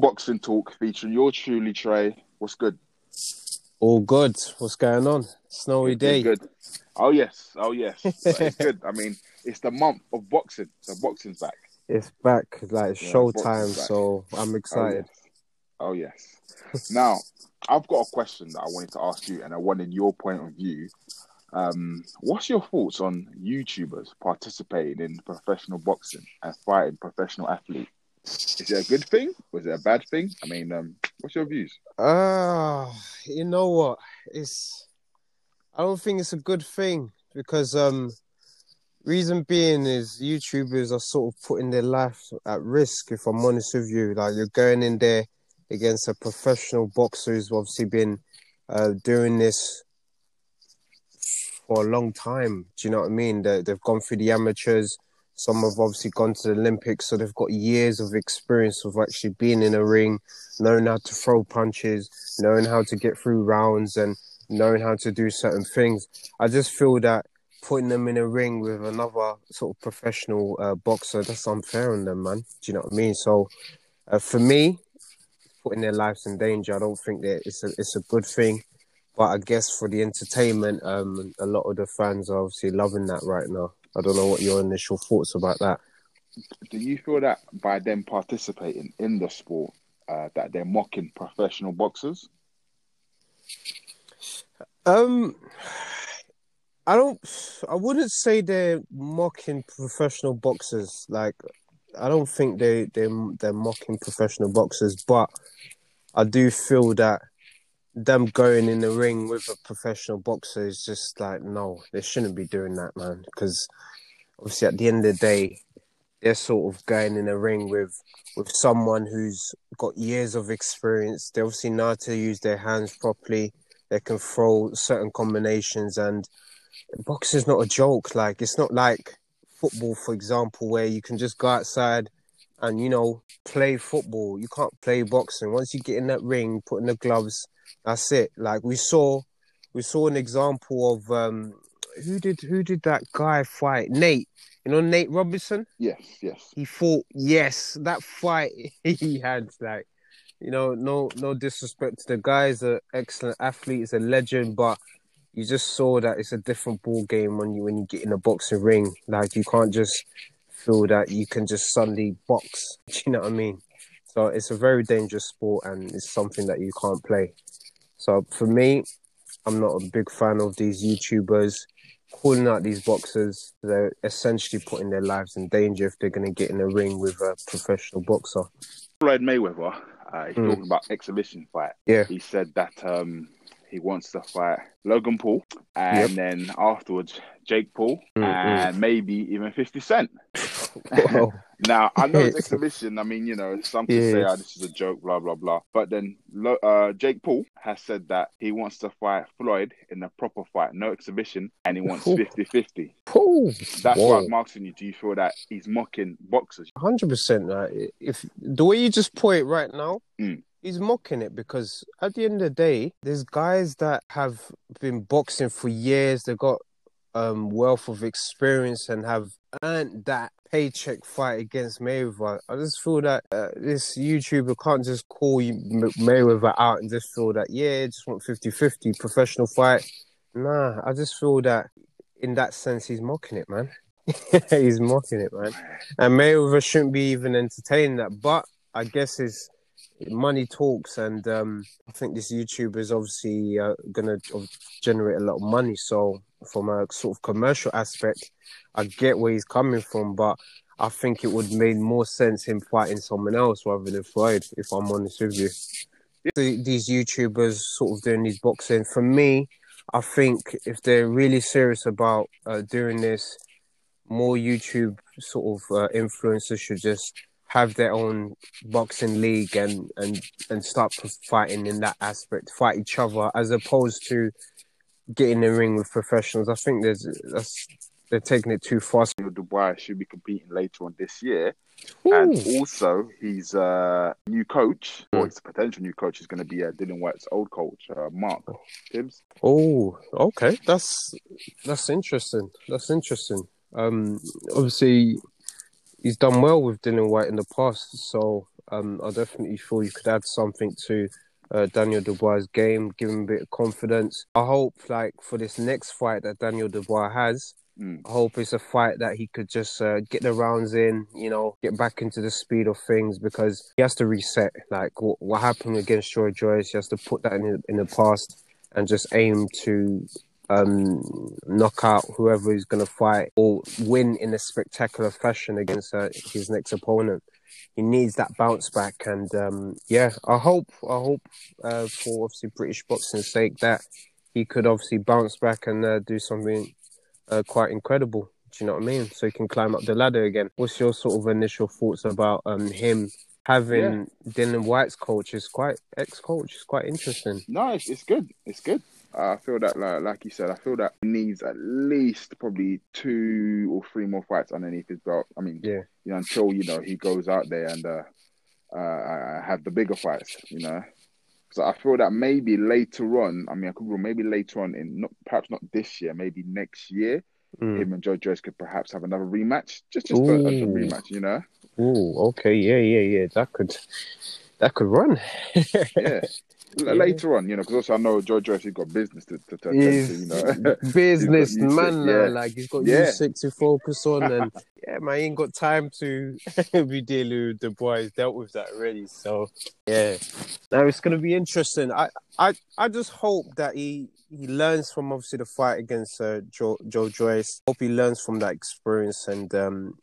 Boxing Talk featuring your truly Trey. What's good? All good. What's going on? Snowy day. Good. Oh yes. Oh yes. It's good. I mean, it's the month of boxing. So boxing's back. It's back, like Yeah, showtime. So I'm Oh excited. yes. Oh yes. now, I've got a question that I wanted to ask you, and I wanted your point of view. Um, what's your thoughts on YouTubers participating in professional boxing and fighting professional athletes? Is it a good thing? Was it a bad thing? I mean, um, what's your views? Ah, you know what? It's. I don't think it's a good thing because um, reason being is YouTubers are sort of putting their life at risk. If I'm honest with you, like you're going in there against a professional boxer who's obviously been uh, doing this for a long time. Do you know what I mean? They, they've gone through the amateurs. Some have obviously gone to the Olympics, so they've got years of experience of actually being in a ring, knowing how to throw punches, knowing how to get through rounds, and knowing how to do certain things. I just feel that putting them in a ring with another sort of professional uh, boxer, that's unfair on them, man. Do you know what I mean? So, uh, for me, putting their lives in danger, I don't think that it's a it's a good thing. But I guess for the entertainment, um, a lot of the fans are obviously loving that right now. I don't know what your initial thoughts about that. Do you feel that by them participating in the sport, uh, that they're mocking professional boxers? Um, I don't. I wouldn't say they're mocking professional boxers. Like, I don't think they they they're mocking professional boxers, but I do feel that them going in the ring with a professional boxer is just like no, they shouldn't be doing that, man. Because obviously, at the end of the day, they're sort of going in a ring with with someone who's got years of experience. They obviously know how to use their hands properly. They can throw certain combinations, and boxing's not a joke. Like it's not like football, for example, where you can just go outside and you know play football. You can't play boxing. Once you get in that ring, put in the gloves, that's it. Like we saw, we saw an example of um, who did who did that guy fight? Nate. You know Nate Robinson Yes, yes. he fought yes that fight he had like you know no no disrespect to the guy he's an excellent athlete he's a legend but you just saw that it's a different ball game when you when you get in a boxing ring like you can't just feel that you can just suddenly box do you know what i mean so it's a very dangerous sport and it's something that you can't play so for me i'm not a big fan of these youtubers calling out these boxers, they're essentially putting their lives in danger if they're going to get in a ring with a professional boxer. Floyd Mayweather, uh, he's Mm. talking about exhibition fight. Yeah. He said that um, he wants to fight Logan Paul and Yep. then afterwards Jake Paul Mm, and maybe even 50 Cent. Now, I know it's an exhibition. I mean, you know, some can say, oh, this is a joke, blah, blah, blah. But then uh, Jake Paul has said that he wants to fight Floyd in a proper fight, no exhibition, and he wants Ooh. 50 50. Ooh. That's Whoa. why I'm asking you. Do you feel that he's mocking boxers? Hundred percent. Right? If the way you just put it right now, Mm. He's mocking it because at the end of the day, there's guys that have been boxing for years. They've got um wealth of experience and have earned that paycheck fight against Mayweather. I just feel that uh, this YouTuber can't just call Mayweather out and just feel that yeah, just want 50-50 professional fight. Nah, I just feel that in that sense he's mocking it, man. he's mocking it, man. And Mayweather shouldn't be even entertaining that. But I guess his money talks, and um, I think this YouTuber is obviously uh, gonna generate a lot of money. So from a sort of commercial aspect, I get where he's coming from, but I think it would make more sense him fighting someone else rather than Floyd. If I'm honest with you, The- these YouTubers sort of doing these boxing for me. I think if they're really serious about uh, doing this, more YouTube sort of uh, influencers should just have their own boxing league and and and start fighting in that aspect, fight each other as opposed to getting in the ring with professionals. I think there's that's they're taking it too far. Dubois should be competing later on this year. And also, his uh, new coach, or Mm. his potential new coach, is going to be uh, Dillian Whyte's old coach, uh, Mark Tibbs. Oh, okay. That's that's interesting. That's interesting. Um, obviously, he's done well with Dillian Whyte in the past, so Um, I definitely feel you could add something to uh, Daniel Dubois' game, give him a bit of confidence. I hope, like, for this next fight that Daniel Dubois has, Mm. I hope it's a fight that he could just uh, get the rounds in, you know, get back into the speed of things because he has to reset. Like what, what happened against Joy Joyce, he has to put that in in the past and just aim to um, knock out whoever he's going to fight or win in a spectacular fashion against uh, his next opponent. He needs that bounce back, and um, yeah, I hope, I hope uh, for obviously British boxing's sake that he could obviously bounce back and uh, do something uh, quite incredible. Do you know what I mean? So he can climb up the ladder again. What's your sort of initial thoughts about um, him having Dillian Whyte's coach? Is quite ex-coach. Is quite interesting. No, it's, it's good. It's good. Uh, I feel that, like, like you said, I feel that he needs at least probably two or three more fights underneath his belt. I mean, Yeah. you know, until you know he goes out there and uh, uh, have the bigger fights. You know, so I feel that maybe later on. I mean, I could be maybe later on in not perhaps not this year, maybe next year, Mm. him and Joe Joyce could perhaps have another rematch. Just just a, a rematch. You know, Ooh, okay, yeah, yeah, yeah. That could, that could run. yeah. Yeah. Later on, you know, because also I know Joe Joyce has got business to, to, to to, you know. business man U6, now. yeah. Like he's got Yeah. U6 to focus on, and yeah, man, he ain't got time to be dealing with the boys. Dealt with that already. So yeah, now it's gonna be interesting. I, I, I just hope that he he learns from obviously the fight against uh, Joe Joe Joyce. Hope he learns from that experience, and um,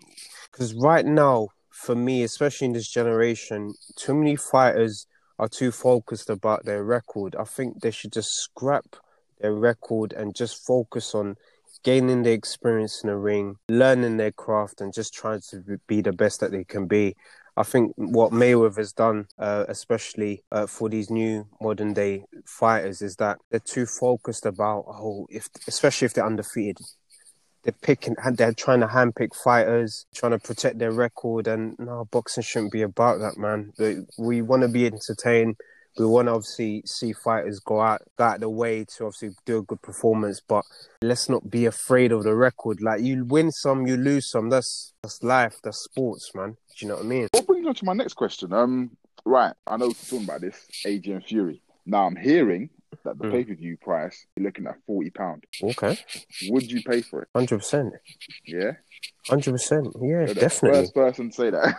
because right now, for me, especially in this generation, too many fighters are too focused about their record. I think they should just scrap their record and just focus on gaining the experience in the ring, learning their craft, and just trying to be the best that they can be. I think what Mayweather has done, uh, especially uh, for these new modern day fighters, is that they're too focused about oh, if especially if they're undefeated, they're picking, they're trying to handpick fighters, trying to protect their record, and no, boxing shouldn't be about that, man. We- want to be entertained. We want to obviously see fighters go out, go out the way to obviously do a good performance, but let's not be afraid of the record. Like you win some, you lose some. That's that's life. That's sports, man. Do you know what I mean? What brings me on to my next question? Um, right, I know we're talking about this, and Fury. Now I'm hearing that the Mm. pay per view price you're looking at forty pound. Okay, Would you pay for it? hundred percent, Yeah, hundred percent. Yeah, You're definitely, First person to say that.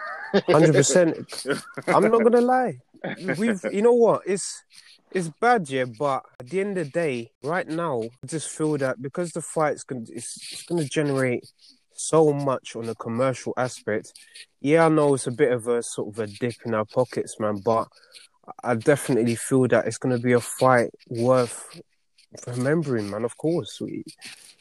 hundred percent. I'm not gonna lie. We've, you know what? It's it's bad, yeah. But at the end of the day, right now, I just feel that because the fight's gonna, it's, it's gonna generate so much on the commercial aspect. Yeah, I know it's a bit of a sort of a dip in our pockets, man. But I definitely feel that it's gonna be a fight worth remembering, man. Of course, we,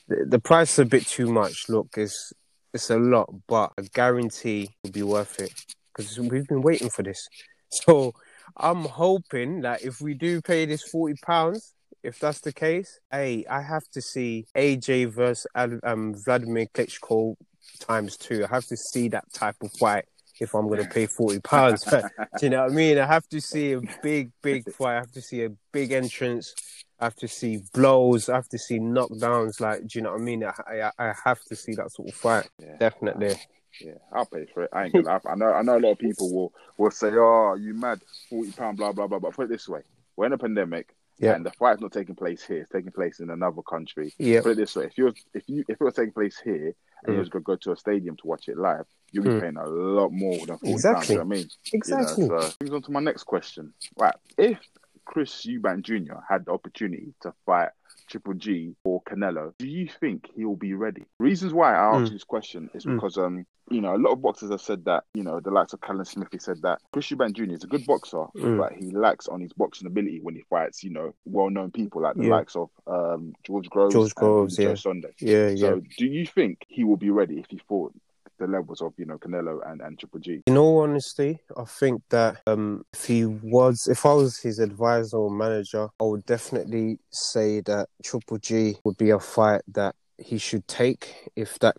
the, the price is a bit too much. Look, it's it's a lot, but I guarantee it'll be worth it because we've been waiting for this. So I'm hoping that if we do pay this forty pounds, if that's the case, hey, I have to see AJ versus um, Vladimir Klitschko times two. I have to see that type of fight if I'm going to pay forty pounds. Do you know what I mean? I have to see a big, big fight. I have to see a big entrance. I have to see blows. I have to see knockdowns. Like, do you know what I mean? I, I, I have to see that sort of fight. Yeah. Definitely. Yeah, I'll pay for it. I ain't gonna lie. I know. I know a lot of people will will say, "Oh, you mad? Forty pound, blah blah blah." But put it this way: we're in a pandemic, Yeah. and the fight's not taking place here. It's taking place in another country. Yeah. Put it this way: if you if you if it was taking place here and you Mm. was gonna go to a stadium to watch it live, you'll be Mm. paying a lot more than forty Exactly. pounds. You know what I mean? Exactly. You know, so brings on to my next question. Right, if Chris Eubank Jr. had the opportunity to fight Triple G or Canelo, do you think he'll be ready? Reasons why I asked Mm. this question is Mm. because um you know a lot of boxers have said that you know the likes of Callum Smith he said that Chris Eubank Jr. is a good boxer Mm. but he lacks on his boxing ability when he fights you know well known people like the Yeah. likes of um George Groves George Groves, Joe yeah. Sunday. Yeah, yeah. So do you think he will be ready if he fought the levels of you know Canelo and, and Triple G? In all honesty, I think that um, if he was, if I was his advisor or manager, I would definitely say that Triple G would be a fight that he should take if that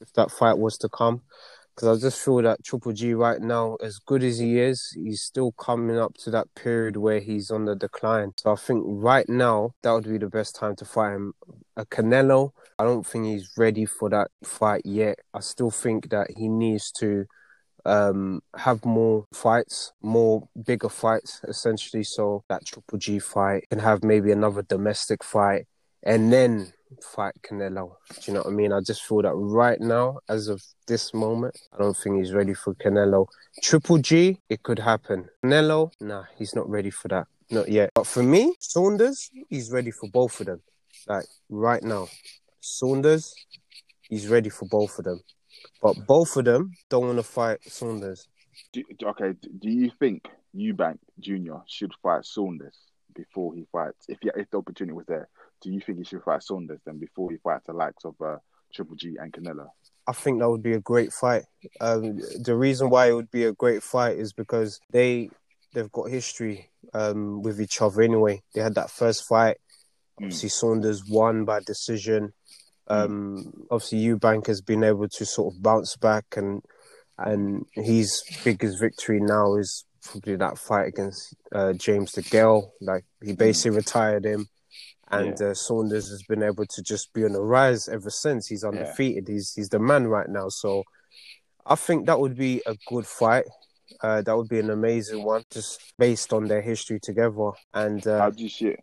if that fight was to come. Because I just feel that Triple G right now, as good as he is, he's still coming up to that period where he's on the decline. So I think right now that would be the best time to fight him. A Canelo, I don't think he's ready for that fight yet. I still think that he needs to um, have more fights, more bigger fights, essentially. So that Triple G fight can have maybe another domestic fight, and then fight Canelo. Do you know what I mean? I just feel that right now, as of this moment, I don't think he's ready for Canelo. Triple G, it could happen. Canelo, nah, he's not ready for that. Not yet. But for me, Saunders, he's ready for both of them. Like right now. Saunders, he's ready for both of them. But both of them don't want to fight Saunders. Do, okay, do you think Eubank Jr. should fight Saunders before he fights? If if the opportunity was there, do you think he should fight Saunders then before he fights the likes of uh, Triple G and Canelo? I think that would be a great fight. Um, the reason why it would be a great fight is because they they've got history um, with each other anyway. They had that first fight. Hmm. Obviously, mm. Saunders won by decision. Hmm. Um, mm. Obviously, Eubank has been able to sort of bounce back, and and his biggest victory now is probably that fight against uh, James DeGale. Like he hmm. basically mm. retired him and yeah. uh, Saunders has been able to just be on the rise ever since. He's undefeated. Yeah. He's he's the man right now. So I think that would be a good fight. Uh, that would be an amazing one, just based on their history together. And uh, how do you see it?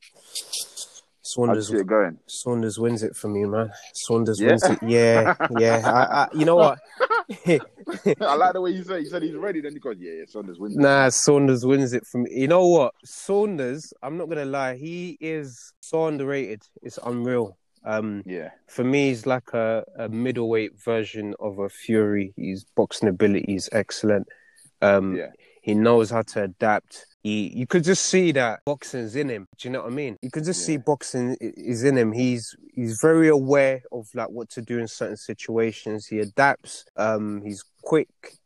Saunders, see it going? Saunders wins it for me, man. Saunders yeah? wins it. Yeah, yeah. I, I, you know what? I like the way you said. You said he's ready. Then you go, yeah, yeah. Saunders wins. Nah, Saunders wins it for me. You know what? Saunders. I'm not gonna lie. He is so underrated. It's unreal. Um, yeah. For me, he's like a, a middleweight version of a Fury. His boxing ability is excellent. Um, yeah. He knows how to adapt. He, you could just see that boxing's in him. Do you know what I mean? You could just yeah. see boxing is in him. He's he's very aware of like what to do in certain situations. He adapts. Um, he's quick.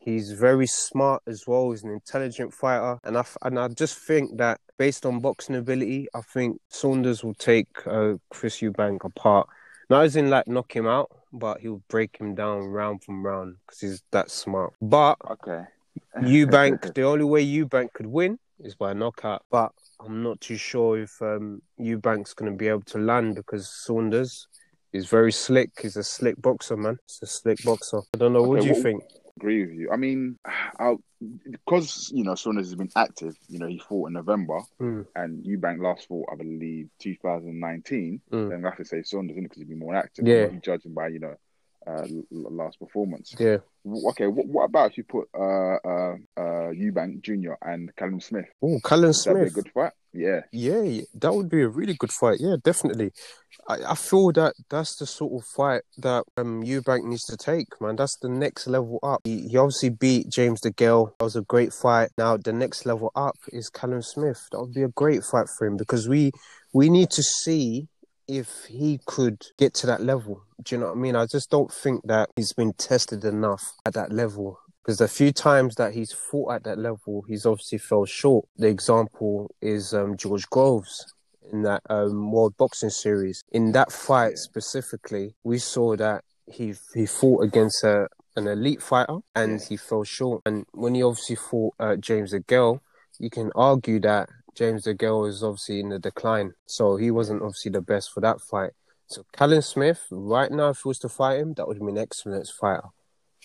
He's very smart as well. He's an intelligent fighter, and I and I just think that based on boxing ability, I think Saunders will take uh, Chris Eubank apart. Not as in like knock him out, but he'll break him down round from round because he's that smart. But okay, Eubank, the only way Eubank could win is by a knockout. But I'm not too sure if um, Eubank's going to be able to land because Saunders is very slick. He's a slick boxer, man. He's a slick boxer. I don't know. Okay, what do you think? Agree with you. I mean, I'll, because you know Saunders has been active. You know, he fought in November, mm. and Eubank last fought, I believe, 2019. Mm. Then I have to say Saunders, because he's been more active. Yeah, judging by you know uh, last performance. Yeah. Okay. What, what about if you put uh, uh, uh, Eubank Jr. and Callum Smith? Oh, Callum Smith. good fight. Yeah. Yeah, that would be a really good fight. Yeah, definitely. I, I feel that that's the sort of fight that um Eubank needs to take, man. That's the next level up. He, he obviously beat James DeGale. That was a great fight. Now the next level up is Callum Smith. That would be a great fight for him because we we need to see if he could get to that level. Do you know what I mean? I just don't think that he's been tested enough at that level. Because the few times that he's fought at that level, he's obviously fell short. The example is um, George Groves in that um, World Boxing Series. In that fight specifically, we saw that he he fought against a, an elite fighter and he fell short. And when he obviously fought uh, James DeGale, you can argue that James DeGale is obviously in the decline, so he wasn't obviously the best for that fight. So Callum Smith, right now, if he was to fight him, that would be an excellent fighter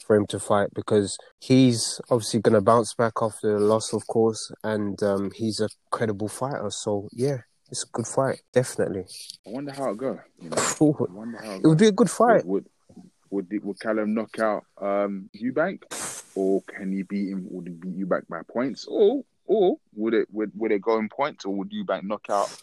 for him to fight because he's obviously going to bounce back after the loss, of course, and um, he's a credible fighter. So yeah, it's a good fight, definitely. I wonder how it go. You know? How it, it would be a good fight. Would would, would, would Callum knock out um, Eubank, or can he beat him? Would he beat Eubank by points, or or would it would, would it go in points, or would Eubank knock out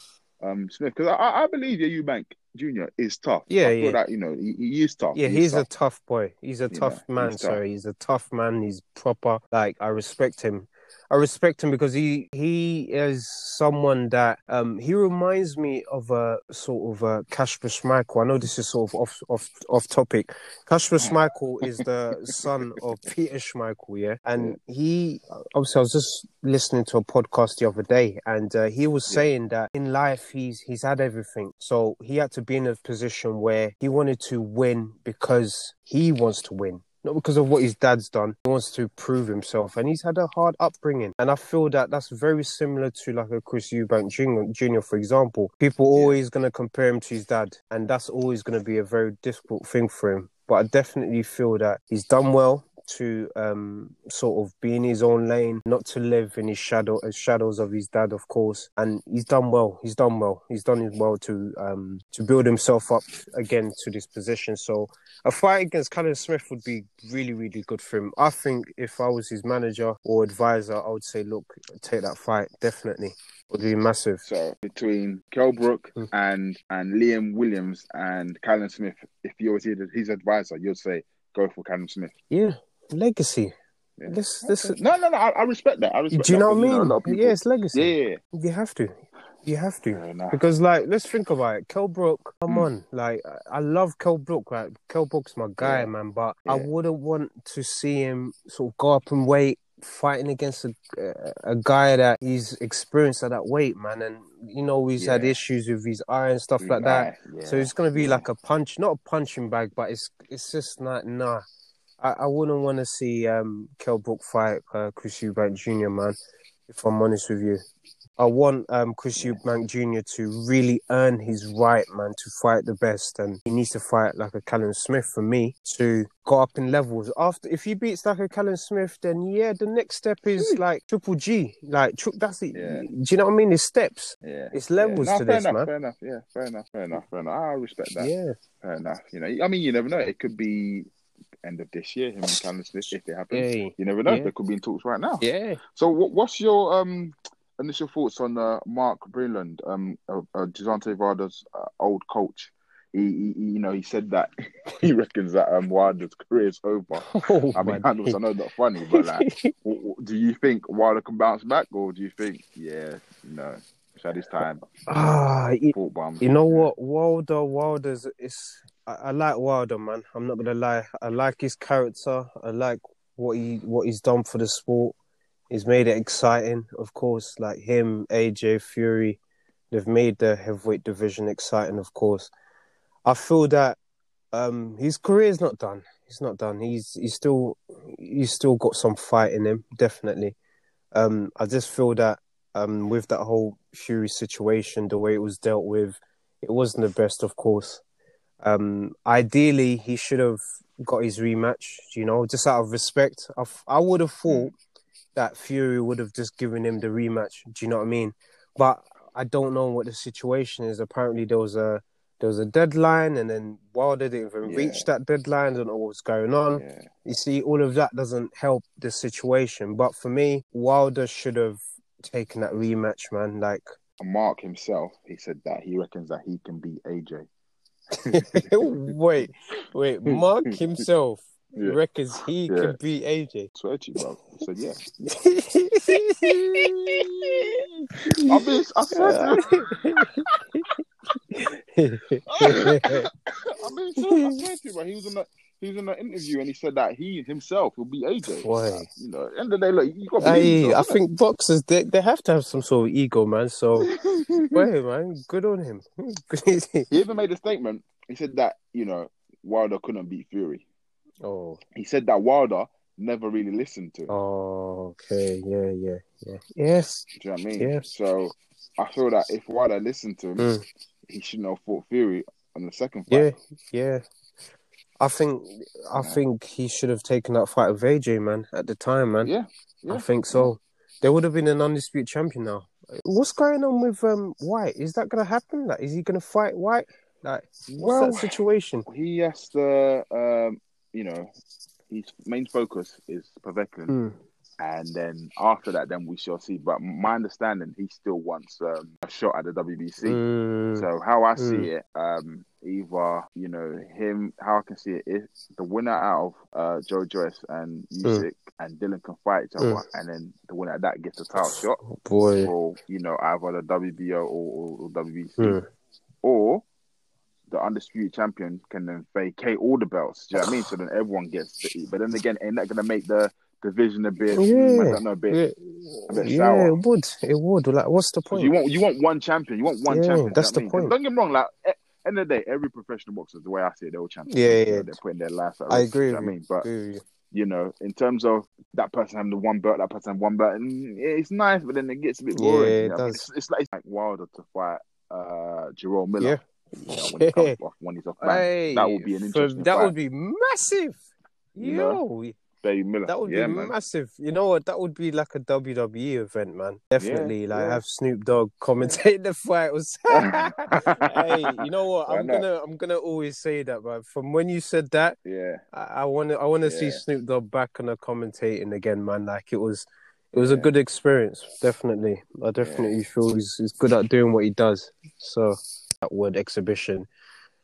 um, Smith? Because I, I believe yeah, Eubank Jr. is tough. Yeah, I yeah. That, you know, he, he is tough. Yeah, he's, he's a tough boy. He's a tough yeah, man. He's sorry, tough. he's a tough man. He's proper. Like I respect him. I respect him because he he is someone that um he reminds me of a sort of a Kasper Schmeichel. I know this is sort of off off off topic. Kasper Schmeichel is the son of Peter Schmeichel, yeah, and he obviously I was just listening to a podcast the other day, and uh, he was saying that in life he's he's had everything, so he had to be in a position where he wanted to win because he wants to win not because of what his dad's done. He wants to prove himself, and he's had a hard upbringing. And I feel that that's very similar to like a Chris Eubank Jr., Jr. for example. People are always going to compare him to his dad, and that's always going to be a very difficult thing for him. But I definitely feel that he's done well to um, sort of be in his own lane, not to live in his shadow uh, shadows of his dad, of course. And he's done well. He's done well. He's done well to um, to build himself up again to this position. So a fight against Callum Smith would be really, really good for him. I think if I was his manager or advisor, I would say, look, take that fight definitely. Would be massive. So between Kell Brook Mm. and and Liam Williams and Callum Smith, if you was his his advisor, you'd say go for Callum Smith. Yeah, legacy. Yeah. This, this. No, no, no. I, I respect that. I respect Do you that, know what I mean? a lot of people- yeah, it's legacy. yeah, yeah, yeah. You have to. You have to. Fair enough. Because like, let's think about it. Kell Brook, come Mm. on. Like, I- I love Kell Brook. Like, Kell Brook's my guy, Yeah. man. But I wouldn't want to see him sort of go up in weight, fighting against a, a, a guy that he's experienced at that weight, man. And you know, he's had issues with his eye and stuff like that. Right, So yeah, it's gonna be yeah. like a punch, not a punching bag, but it's it's just not nah. I, I wouldn't want to see um Kell Brook fight uh, Chris Eubank Jr. Man, if I'm honest with you. I want um Chris Eubank Jr. to really earn his right, man, to fight the best, and he needs to fight like a Callum Smith for me to go up in levels. After if he beats like a Callum Smith, then yeah, the next step is like Triple G, like that's it. Yeah. Do you know what I mean? It's steps. Yeah. It's levels yeah. No, to this, enough, man. Fair enough. Yeah, fair enough. Fair enough. Fair enough. I respect that. Yeah. Fair enough. You know, I mean, you never know. It could be end of this year, him and Callum Smith, if it happens. Yeah. You never know. Yeah. They could be in talks right now. Yeah. So, what, what's your um initial thoughts on uh, Mark Breland, um, uh, uh, Gisante Varda's uh, old coach? He, he, he- you know, he said that he reckons that um Wilder's career is over. Oh, I mean, that was, I know not funny, but like, do you think Wilder can bounce back, or do you think, yeah, no, it's had his time, Ah, you, you know what, Wilder, Wilder's it's. I, I like Wilder, man. I'm not gonna lie. I like his character. I like what he what he's done for the sport. He's made it exciting, of course. Like him, AJ Fury, they've made the heavyweight division exciting, of course. I feel that um, his career is not done. He's not done. He's he's still he's still got some fight in him, definitely. Um, I just feel that um, with that whole Fury situation, the way it was dealt with, it wasn't the best, of course. Um, ideally, he should have got his rematch. You know, just out of respect. I, f- I would have thought that Fury would have just given him the rematch. Do you know what I mean? But I don't know what the situation is. Apparently, there was a there was a deadline, and then Wilder didn't even Yeah. reach that deadline. I don't know what's going on. Yeah, You see, all of that doesn't help the situation. But for me, Wilder should have taken that rematch, man. Like, Mark himself, he said that he reckons that he can beat AJ. wait, wait. Mark himself Yeah. reckons he Yeah. can beat AJ. Swear to you, bro. I said, yeah. I mean, I said, I mean, I swear to you, bro. He was in the he was in an interview and he said that he himself will be AJ. Why? You know, at the end of the day, look, you got Hey, I think boxers they, they have to have some sort of ego, man. So, wait, man, good on him. he even made a statement. He said that you know Wilder couldn't beat Fury. oh, He said that Wilder never really listened to. Him. oh, okay, yeah, yeah, yeah. Yes, Do you know what I mean? Yeah. So I feel that if Wilder listened to him, Mm. he shouldn't have fought Fury on the second fight. yeah, yeah. I think I Yeah. think he should have taken that fight with AJ, man, at the time, man. Yeah, yeah. I think so. There would have been an undisputed champion now. What's going on with um Whyte? Is that gonna happen? Like, is he gonna fight Whyte? Like, what's Well, that situation? he has to, um, you know, his main focus is Povetkin, Hmm. and then after that, then we shall see. But my understanding, he still wants um, a shot at the WBC. Mm, So how I see Mm. it, um, either you know him, how I can see it is the winner out of uh, Joe Joyce and Mm. And Dillian can fight each other, and then the winner of that gets a title shot oh boy. for you know either the WBO or, or, WBC, Mm. or the undisputed champion can then vacate all the belts. Do you know what I mean? So then everyone gets to eat. But then again, ain't that gonna make the division a bit? Yeah. I don't know, a bit. Yeah, a bit yeah, sour. it would. It would. Like, what's the point? You want you want one champion. You want one Yeah, champion. you that's know what I the point. Don't get me wrong. Like eh, end of the day, every professional boxer, the way I see it, they're all champions. Yeah, You yeah. know, They're putting their lives at I agree you know I mean, but you. you know, in terms of that person having the one belt, that person having one belt, and it's nice, but then it gets a bit boring. Yeah, you it know I mean? does. It's, it's like, it's like Wilder to fight uh, Jarrell Miller. Yeah. You know, when, he comes off, when he's off. Hey, that would be an interesting That fight. would be massive. You Yo, know? Faye Miller. That would yeah, be man. massive. You know what? That would be like a WWE event, man. Definitely. like yeah. have Snoop Dogg commentate the fight. Was hey, you know what? I'm gonna I'm gonna always say that, but from when you said that, Yeah, I want to I want to see Snoop Dogg back on the commentating again, man. Like it was it was a good experience. Definitely, I definitely feel he's, he's good at doing what he does. So that word exhibition.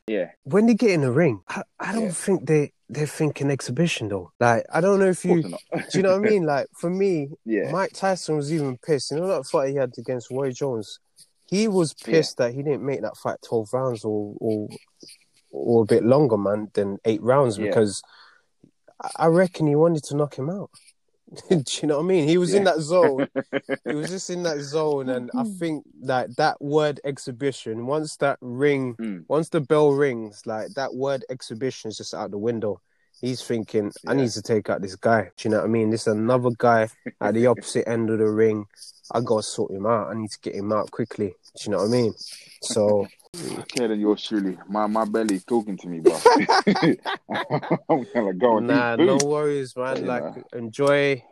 Yeah. When they get in the ring, I, I don't Yeah. think they they're thinking exhibition though. Like I don't know if you do you know what I mean? Like for me, yeah, Mike Tyson was even pissed. You know that fight he had against Roy Jones. He was pissed that he didn't make that fight twelve rounds or or or a bit longer, man, than eight rounds Yeah. because I reckon he wanted to knock him out. Do you know what I mean? He was in that zone. he was just in that zone, and I think that that word exhibition. Once that ring, Mm. once the bell rings, like that word exhibition is just out the window. He's thinking, I need to take out this guy. Do you know what I mean? This is another guy at the opposite end of the ring. I gotta sort him out. I need to get him out quickly. Do you know what I mean? So Okay, then yours truly. My my belly's talking to me, bro. I'm gonna go nah, no worries, man. You Like enjoy